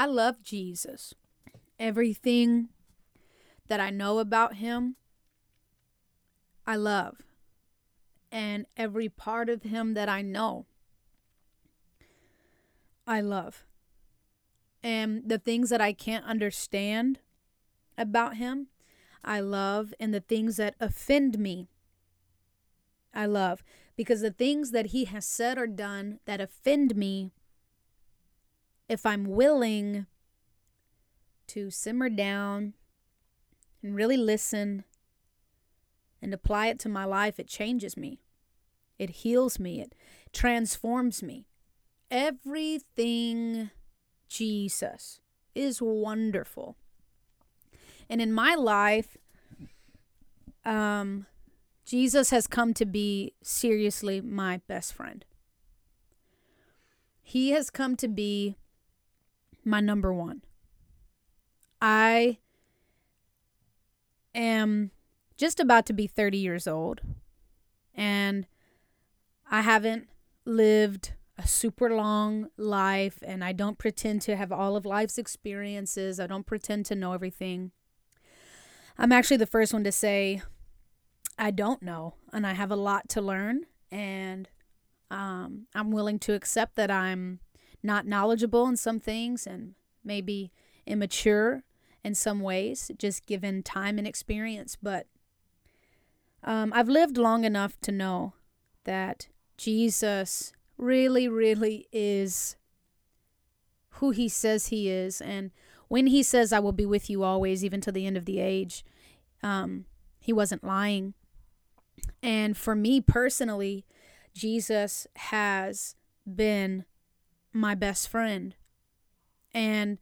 I love Jesus. Everything that I know about him, I love. And every part of him that I know, I love. And the things that I can't understand about him, I love. And the things that offend me, I love. Because the things that he has said or done that offend me, if I'm willing to simmer down and really listen and apply it to my life, it changes me. It heals me. It transforms me. Everything Jesus is wonderful. And in my life, um, Jesus has come to be seriously my best friend. He has come to be my number one. I am just about to be 30 years old, and I haven't lived a super long life, and I don't pretend to have all of life's experiences. I don't pretend to know everything. I'm actually the first one to say, I don't know, and I have a lot to learn, and um, I'm willing to accept that I'm not knowledgeable in some things and maybe immature in some ways, just given time and experience. But um, I've lived long enough to know that Jesus really, really is who he says he is. And when he says, I will be with you always, even to the end of the age, um, he wasn't lying. And for me personally, Jesus has been my best friend. And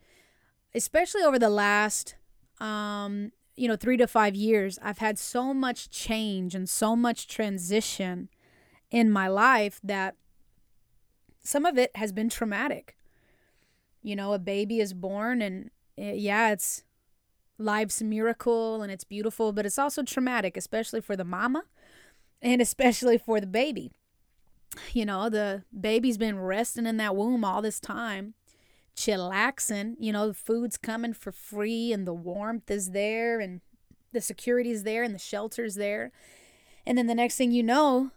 especially over the last um, you know, 3 to 5 years, I've had so much change and so much transition in my life that some of it has been traumatic. You know, a baby is born and it, eh, yeah, it's life's miracle and it's beautiful, but it's also traumatic, especially for the mama and especially for the baby. You know, the baby's been resting in that womb all this time, chillaxing. You know, the food's coming for free and the warmth is there and the security's there and the shelter's there. And then the next thing you know,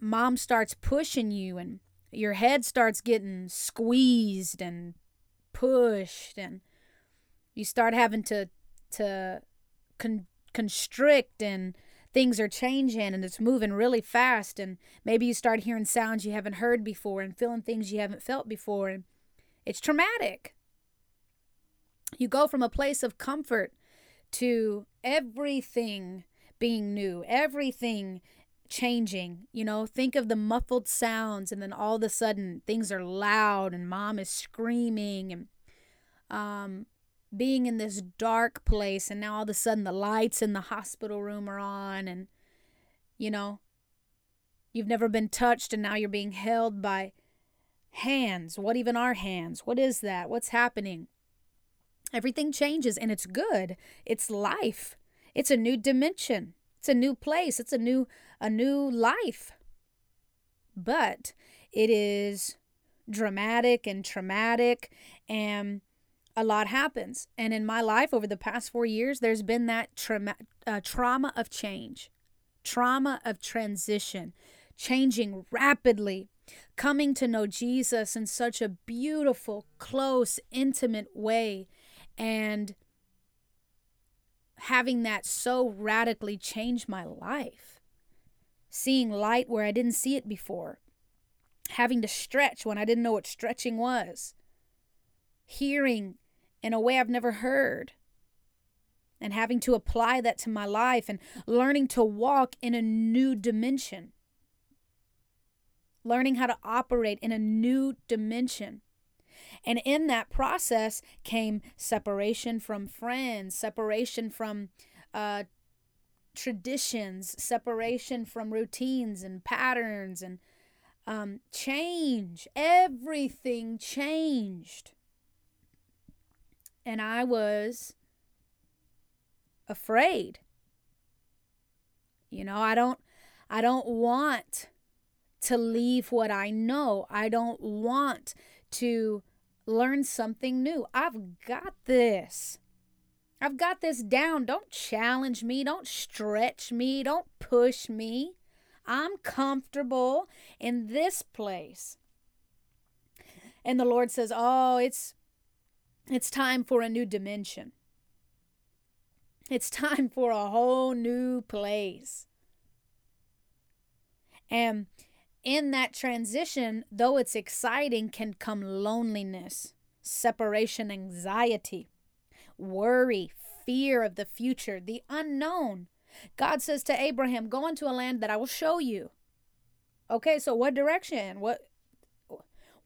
mom starts pushing you and your head starts getting squeezed and pushed and you start having to to con- constrict and things are changing and it's moving really fast and maybe you start hearing sounds you haven't heard before and feeling things you haven't felt before and it's traumatic. You go from a place of comfort to everything being new everything changing you know? Think of the muffled sounds and then all of a sudden things are loud and mom is screaming and um being in this dark place and now all of a sudden the lights in the hospital room are on and you know you've never been touched and now you're being held by hands. What even are hands? What is that? What's happening? Everything changes and it's good. It's life. It's a new dimension. It's a new place. It's a new a new life. But it is dramatic and traumatic and a lot happens. And in my life over the past four years, there's been that trauma, uh, trauma of change, trauma of transition, changing rapidly, coming to know Jesus in such a beautiful, close, intimate way, and having that so radically change my life. Seeing light where I didn't see it before, having to stretch when I didn't know what stretching was, hearing in a way I've never heard. And having to apply that to my life and learning to walk in a new dimension. Learning how to operate in a new dimension. And in that process came separation from friends, separation from uh, traditions, separation from routines and patterns, and um, change. Everything changed and I was afraid. You know, I don't I don't want to leave what I know. I don't want to learn something new. I've got this. I've got this down. Don't challenge me. Don't stretch me. Don't push me. I'm comfortable in this place. And the Lord says, "Oh, it's it's time for a new dimension. It's time for a whole new place." And in that transition, though it's exciting, can come loneliness, separation anxiety, worry, fear of the future, the unknown. God says to Abraham, Go into a land that I will show you. Okay, so what direction? What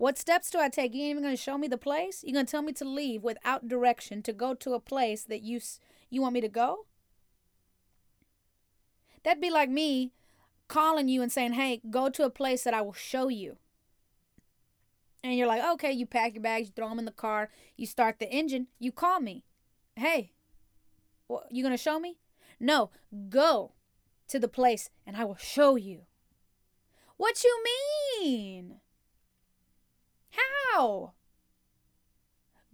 what steps do I take? You ain't even gonna show me the place? You're gonna tell me to leave without direction to go to a place that you you want me to go? That'd be like me calling you and saying, "Hey, go to a place that I will show you." And you're like, "Okay." You pack your bags, you throw them in the car, you start the engine, you call me, "Hey, what, you gonna show me?" No, go to the place and I will show you. What you mean? How?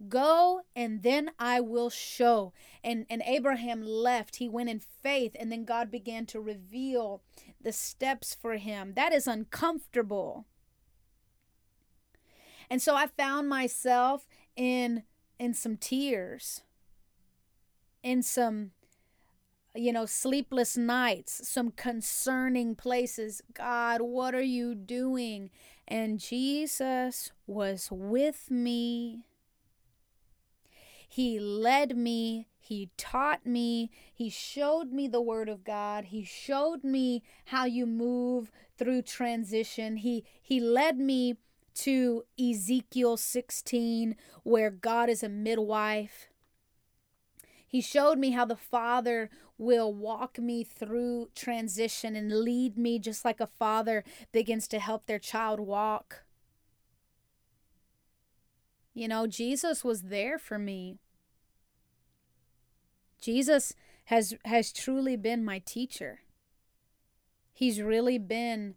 Go and then I will show. And and Abraham left. He went in faith and then God began to reveal the steps for him. That is uncomfortable. And so I found myself in in some tears. In some you know, sleepless nights, some concerning places. God, what are you doing? And Jesus was with me. He led me. He taught me. He showed me the Word of God. He showed me how you move through transition. He, he led me to Ezekiel 16, where God is a midwife. He showed me how the Father will walk me through transition and lead me just like a father begins to help their child walk. You know, Jesus was there for me. Jesus has has truly been my teacher. He's really been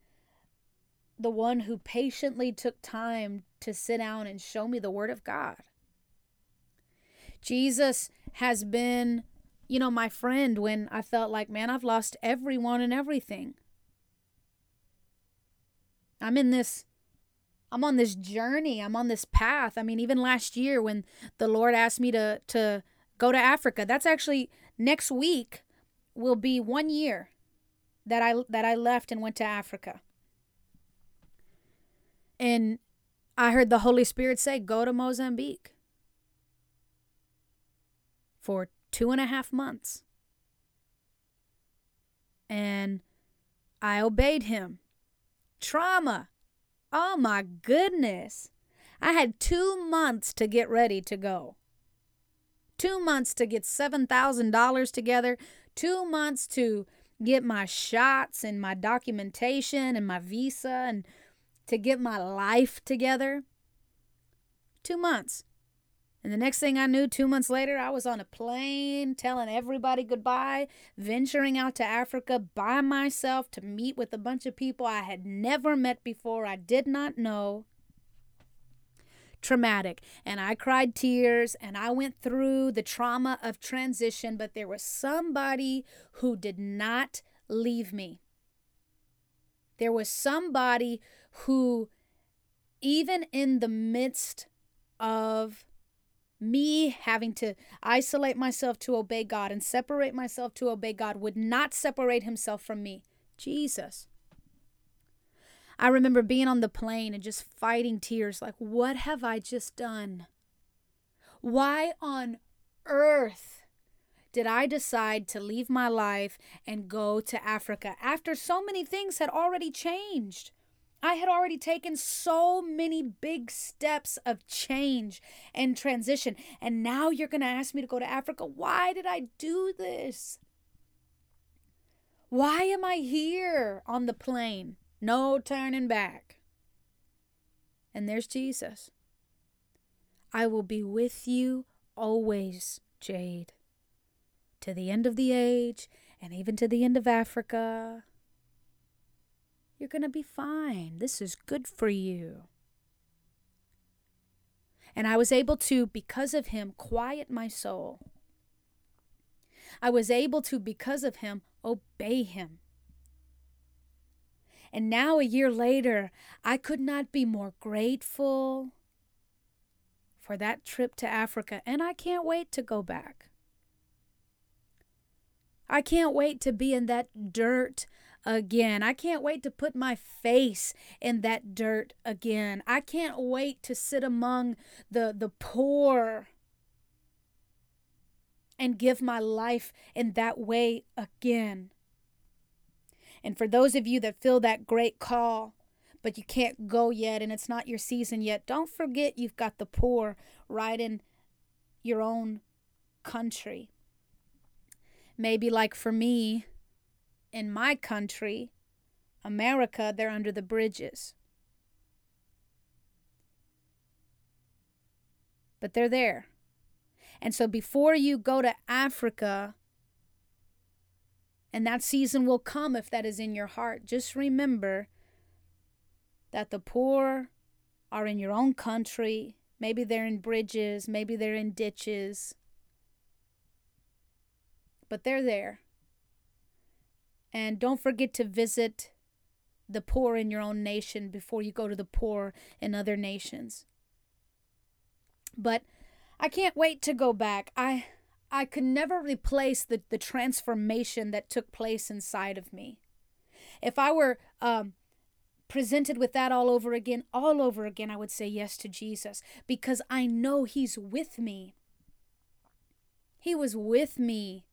the one who patiently took time to sit down and show me the word of God. Jesus has been, you know, my friend when I felt like, man, I've lost everyone and everything. I'm in this I'm on this journey. I'm on this path. I mean, even last year when the Lord asked me to to go to Africa, that's actually next week will be 1 year that I that I left and went to Africa. And I heard the Holy Spirit say, "Go to Mozambique." For two and a half months. And I obeyed him. Trauma. Oh my goodness. I had two months to get ready to go. Two months to get $7,000 together. Two months to get my shots and my documentation and my visa and to get my life together. Two months. And the next thing I knew, two months later, I was on a plane telling everybody goodbye, venturing out to Africa by myself to meet with a bunch of people I had never met before, I did not know. Traumatic. And I cried tears and I went through the trauma of transition, but there was somebody who did not leave me. There was somebody who, even in the midst of me having to isolate myself to obey God and separate myself to obey God would not separate himself from me. Jesus. I remember being on the plane and just fighting tears like, what have I just done? Why on earth did I decide to leave my life and go to Africa after so many things had already changed? I had already taken so many big steps of change and transition. And now you're going to ask me to go to Africa. Why did I do this? Why am I here on the plane? No turning back. And there's Jesus. I will be with you always, Jade, to the end of the age and even to the end of Africa. You're going to be fine. This is good for you. And I was able to, because of him, quiet my soul. I was able to, because of him, obey him. And now, a year later, I could not be more grateful for that trip to Africa, and I can't wait to go back. I can't wait to be in that dirt again. I can't wait to put my face in that dirt again. I can't wait to sit among the the poor and give my life in that way again. And for those of you that feel that great call, but you can't go yet and it's not your season yet, don't forget you've got the poor right in your own country. Maybe, like for me, in my country, America, they're under the bridges. But they're there. And so before you go to Africa, and that season will come if that is in your heart. Just remember that the poor are in your own country. Maybe they're in bridges, maybe they're in ditches, but they're there. And don't forget to visit the poor in your own nation before you go to the poor in other nations. But I can't wait to go back. I I could never replace the, the transformation that took place inside of me. If I were um, presented with that all over again, all over again, I would say yes to Jesus because I know He's with me. He was with me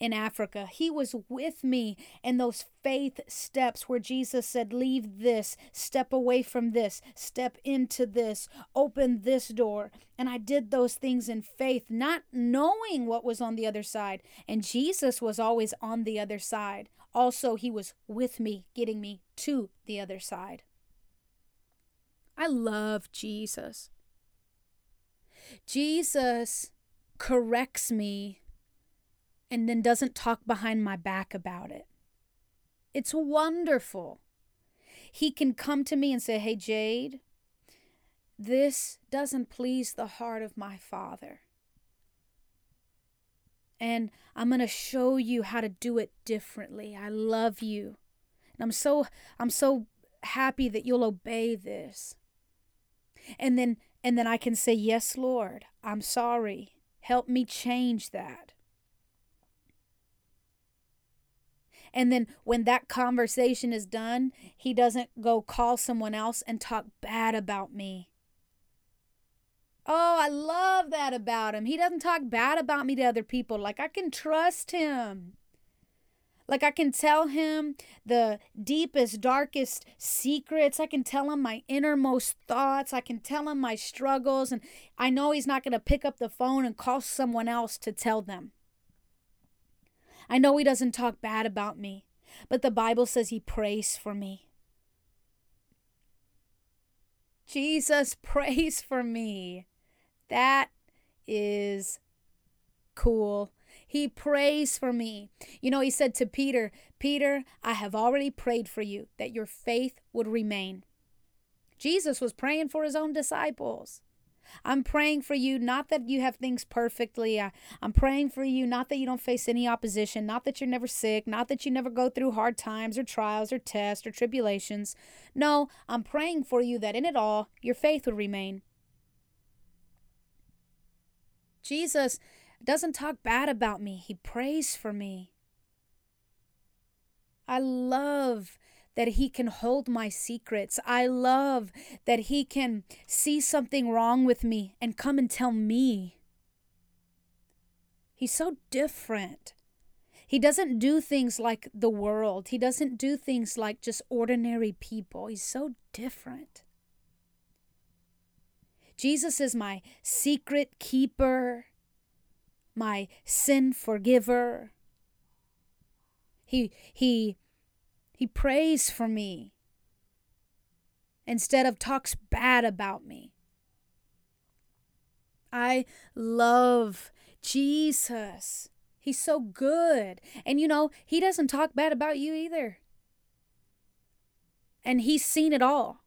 in Africa. He was with me in those faith steps where Jesus said, Leave this, step away from this, step into this, open this door. And I did those things in faith, not knowing what was on the other side. And Jesus was always on the other side. Also, He was with me, getting me to the other side. I love Jesus. Jesus corrects me and then doesn't talk behind my back about it. It's wonderful. He can come to me and say, Hey, Jade, this doesn't please the heart of my Father. And I'm going to show you how to do it differently. I love you. And I'm so I'm so happy that you'll obey this. And then and then I can say, "Yes, Lord. I'm sorry. Help me change that." And then when that conversation is done, he doesn't go call someone else and talk bad about me. Oh, I love that about him. He doesn't talk bad about me to other people. Like I can trust him. Like I can tell him the deepest, darkest secrets. I can tell him my innermost thoughts. I can tell him my struggles. And I know he's not going to pick up the phone and call someone else to tell them. I know he doesn't talk bad about me, but the Bible says he prays for me. Jesus prays for me. That is cool. He prays for me. You know, he said to Peter, Peter, I have already prayed for you that your faith would remain. Jesus was praying for his own disciples. I'm praying for you, not that you have things perfectly. I, I'm praying for you, not that you don't face any opposition, not that you're never sick, not that you never go through hard times or trials or tests or tribulations. No, I'm praying for you that in it all, your faith would remain. Jesus doesn't talk bad about me, He prays for me. I love that He can hold my secrets. I love that He can see something wrong with me and come and tell me. He's so different. He doesn't do things like the world, He doesn't do things like just ordinary people. He's so different. Jesus is my secret keeper, my sin forgiver. He, he he prays for me instead of talks bad about me. I love Jesus. He's so good. And you know, he doesn't talk bad about you either. And he's seen it all.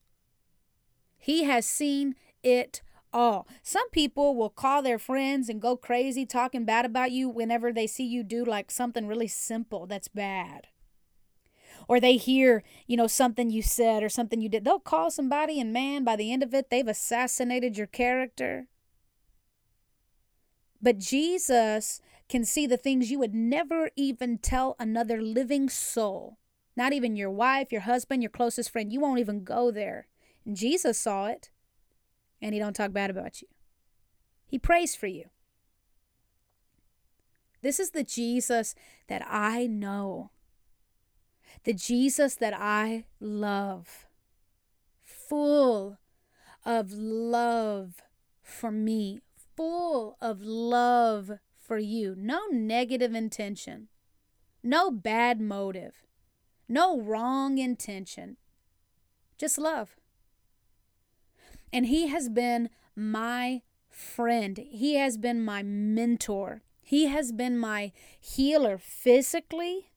He has seen it all. Some people will call their friends and go crazy talking bad about you whenever they see you do like something really simple that's bad. Or they hear, you know, something you said or something you did. They'll call somebody, and man, by the end of it, they've assassinated your character. But Jesus can see the things you would never even tell another living soul. Not even your wife, your husband, your closest friend. You won't even go there. And Jesus saw it and he don't talk bad about you. He prays for you. This is the Jesus that I know. The Jesus that I love. Full of love for me, full of love for you. No negative intention, no bad motive, no wrong intention. Just love. And He has been my friend, He has been my mentor, He has been my healer physically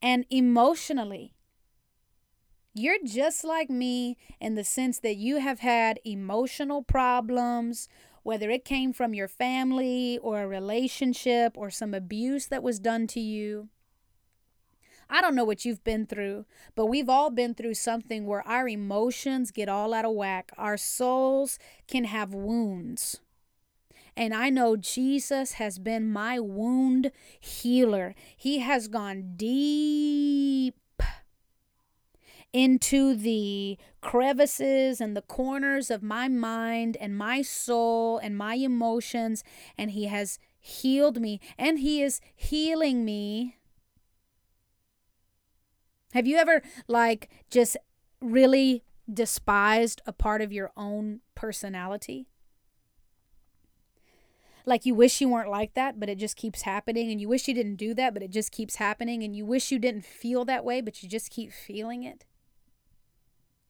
and emotionally. You're just like me in the sense that you have had emotional problems, whether it came from your family or a relationship or some abuse that was done to you. I don't know what you've been through, but we've all been through something where our emotions get all out of whack. Our souls can have wounds. And I know Jesus has been my wound healer. He has gone deep into the crevices and the corners of my mind and my soul and my emotions, and He has healed me, and He is healing me have you ever, like, just really despised a part of your own personality? Like, you wish you weren't like that, but it just keeps happening. And you wish you didn't do that, but it just keeps happening. And you wish you didn't feel that way, but you just keep feeling it.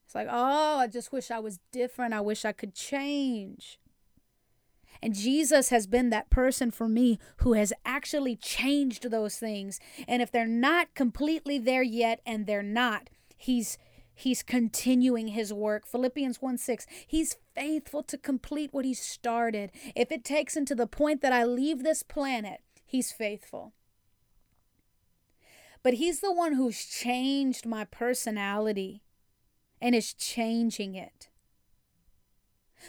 It's like, oh, I just wish I was different. I wish I could change. And Jesus has been that person for me who has actually changed those things. And if they're not completely there yet, and they're not, He's He's continuing his work. Philippians 1 6. He's faithful to complete what he started. If it takes him to the point that I leave this planet, he's faithful. But he's the one who's changed my personality and is changing it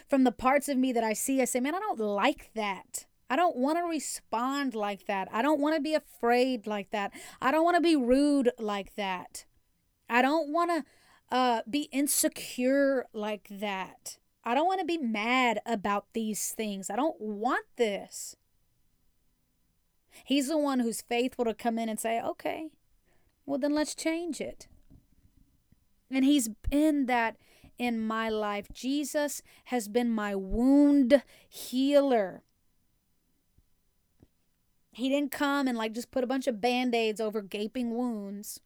from the parts of me that I see, I say, man, I don't like that. I don't want to respond like that. I don't want to be afraid like that. I don't want to be rude like that. I don't want to uh, be insecure like that. I don't want to be mad about these things. I don't want this. He's the one who's faithful to come in and say, okay, well, then let's change it. And he's been that in my life. Jesus has been my wound healer. He didn't come and like just put a bunch of band aids over gaping wounds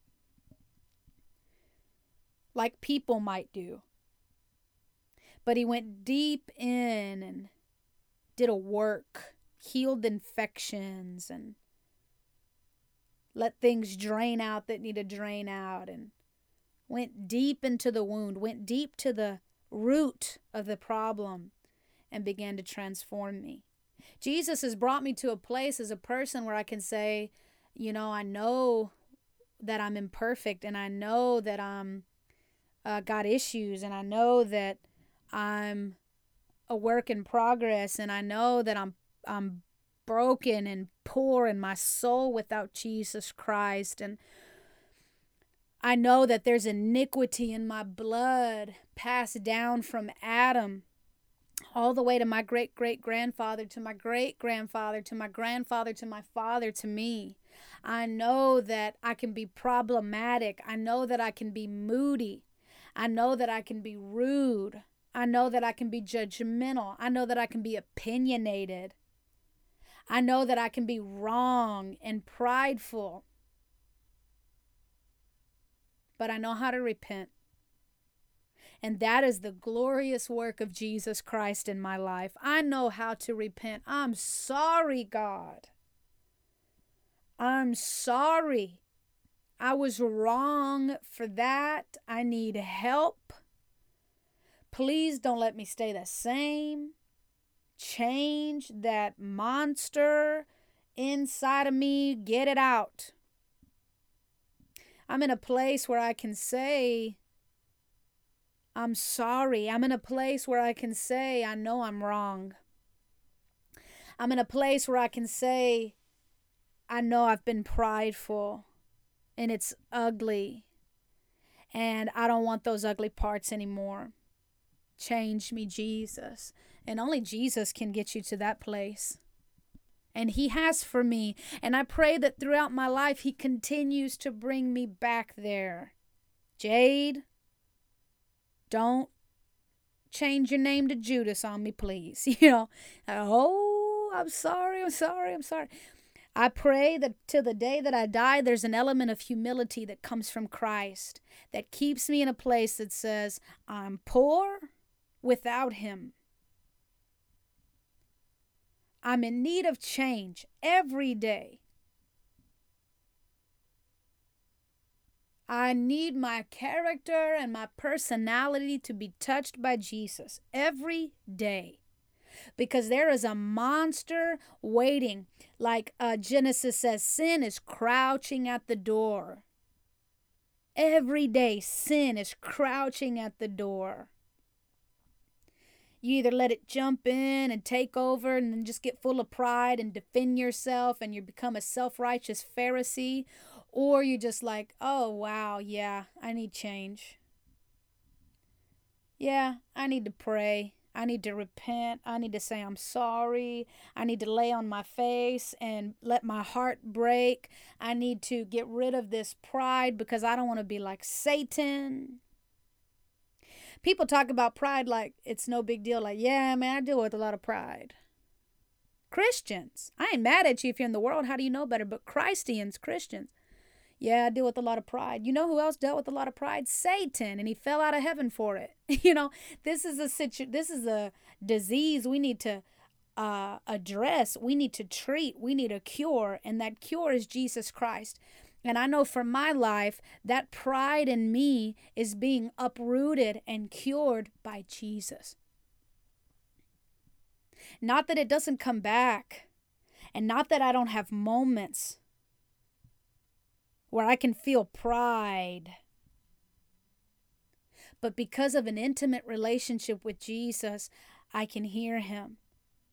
like people might do. But he went deep in and did a work, healed infections, and let things drain out that need to drain out, and went deep into the wound, went deep to the root of the problem, and began to transform me. Jesus has brought me to a place as a person where I can say, you know, I know that I'm imperfect and I know that I'm uh, got issues and I know that I'm a work in progress and I know that I'm I'm broken and poor in my soul without Jesus Christ and I know that there's iniquity in my blood passed down from Adam all the way to my great great grandfather, to my great grandfather, to my grandfather, to my father, to me. I know that I can be problematic. I know that I can be moody. I know that I can be rude. I know that I can be judgmental. I know that I can be opinionated. I know that I can be wrong and prideful but I know how to repent. And that is the glorious work of Jesus Christ in my life. I know how to repent. I'm sorry, God. I'm sorry. I was wrong for that. I need help. Please don't let me stay the same. change that monster inside of me. Get it out. I'm in a place where I can say, I'm sorry. I'm in a place where I can say, I know I'm wrong. I'm in a place where I can say, I know I've been prideful and it's ugly. And I don't want those ugly parts anymore. Change me, Jesus. And only Jesus can get you to that place. And He has for me. And I pray that throughout my life, He continues to bring me back there. Jade, don't change your name to Judas on me, please. You know, oh, I'm sorry, I'm sorry, I'm sorry. I pray that till the day that I die, there's an element of humility that comes from Christ that keeps me in a place that says, I'm poor without Him. I'm in need of change every day. I need my character and my personality to be touched by Jesus every day because there is a monster waiting. Like uh, Genesis says, sin is crouching at the door. Every day, sin is crouching at the door. You either let it jump in and take over and then just get full of pride and defend yourself and you become a self righteous Pharisee, or you're just like, oh, wow, yeah, I need change. Yeah, I need to pray. I need to repent. I need to say I'm sorry. I need to lay on my face and let my heart break. I need to get rid of this pride because I don't want to be like Satan. People talk about pride like it's no big deal. Like, yeah, man, I deal with a lot of pride. Christians, I ain't mad at you if you're in the world. How do you know better? But Christians, Christians, yeah, I deal with a lot of pride. You know who else dealt with a lot of pride? Satan, and he fell out of heaven for it. you know, this is a situ- this is a disease we need to uh, address. We need to treat. We need a cure, and that cure is Jesus Christ. And I know for my life that pride in me is being uprooted and cured by Jesus. Not that it doesn't come back, and not that I don't have moments where I can feel pride. But because of an intimate relationship with Jesus, I can hear him.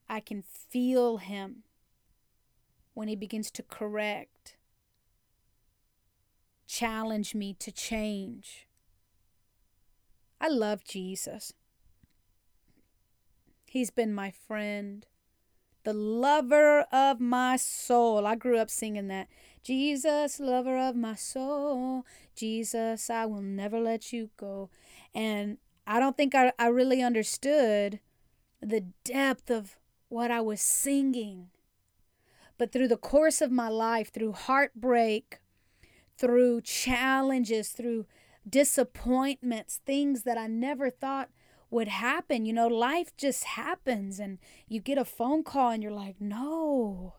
I can feel him when he begins to correct, challenge me to change. I love Jesus. He's been my friend, the lover of my soul. I grew up singing that. Jesus, lover of my soul. Jesus, I will never let you go. And I don't think I, I really understood the depth of what I was singing. But through the course of my life, through heartbreak, through challenges, through disappointments, things that I never thought would happen. You know, life just happens, and you get a phone call, and you're like, no,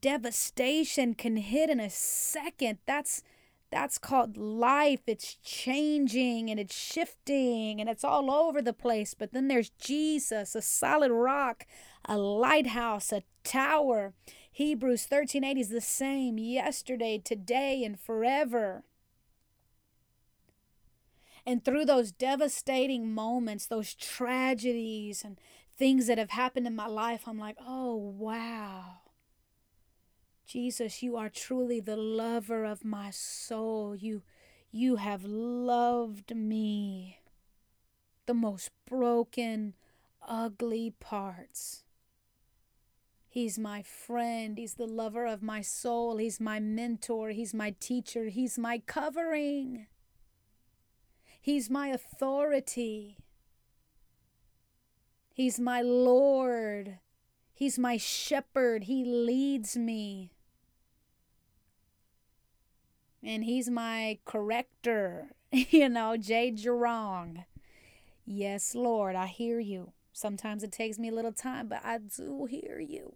devastation can hit in a second. That's that's called life. It's changing and it's shifting and it's all over the place. But then there's Jesus, a solid rock, a lighthouse, a tower. Hebrews 13:8 is the same yesterday, today and forever. And through those devastating moments, those tragedies and things that have happened in my life, I'm like, "Oh, wow." Jesus, you are truly the lover of my soul. You you have loved me. The most broken, ugly parts. He's my friend. He's the lover of my soul. He's my mentor. He's my teacher. He's my covering. He's my authority. He's my Lord. He's my shepherd. He leads me and he's my corrector. you know, Jade, you're wrong. Yes, Lord, I hear you. Sometimes it takes me a little time, but I do hear you.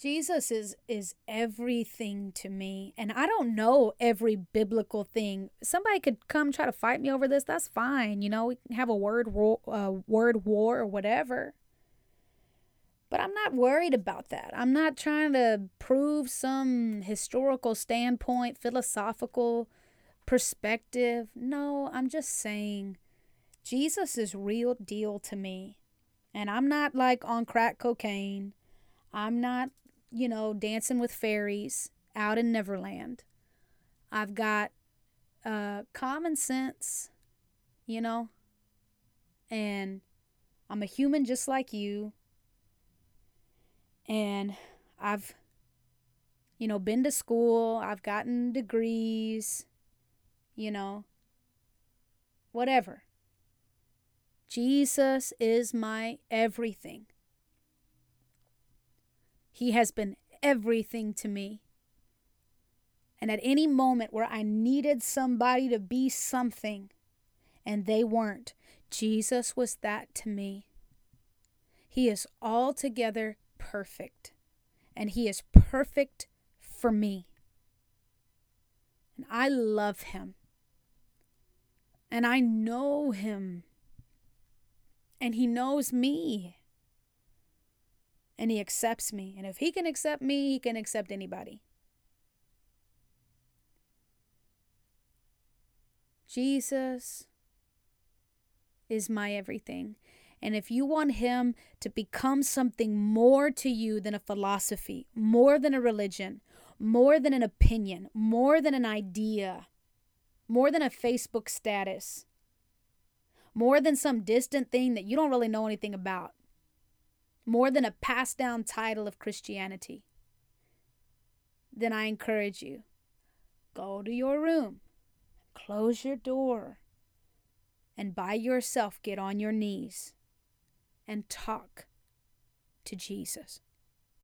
Jesus is is everything to me, and I don't know every biblical thing. Somebody could come try to fight me over this. That's fine, you know. We can have a word war, uh, word war or whatever. But I'm not worried about that. I'm not trying to prove some historical standpoint, philosophical perspective. No, I'm just saying Jesus is real deal to me. And I'm not like on crack cocaine. I'm not you know, dancing with fairies out in Neverland. I've got uh, common sense, you know, and I'm a human just like you. And I've, you know, been to school, I've gotten degrees, you know, whatever. Jesus is my everything. He has been everything to me. And at any moment where I needed somebody to be something and they weren't, Jesus was that to me. He is altogether perfect, and He is perfect for me. And I love Him, and I know Him, and He knows me and he accepts me. And if he can accept me, he can accept anybody. Jesus is my everything. And if you want him to become something more to you than a philosophy, more than a religion, more than an opinion, more than an idea, more than a Facebook status, more than some distant thing that you don't really know anything about, more than a passed down title of Christianity, then I encourage you go to your room, close your door, and by yourself get on your knees and talk to Jesus.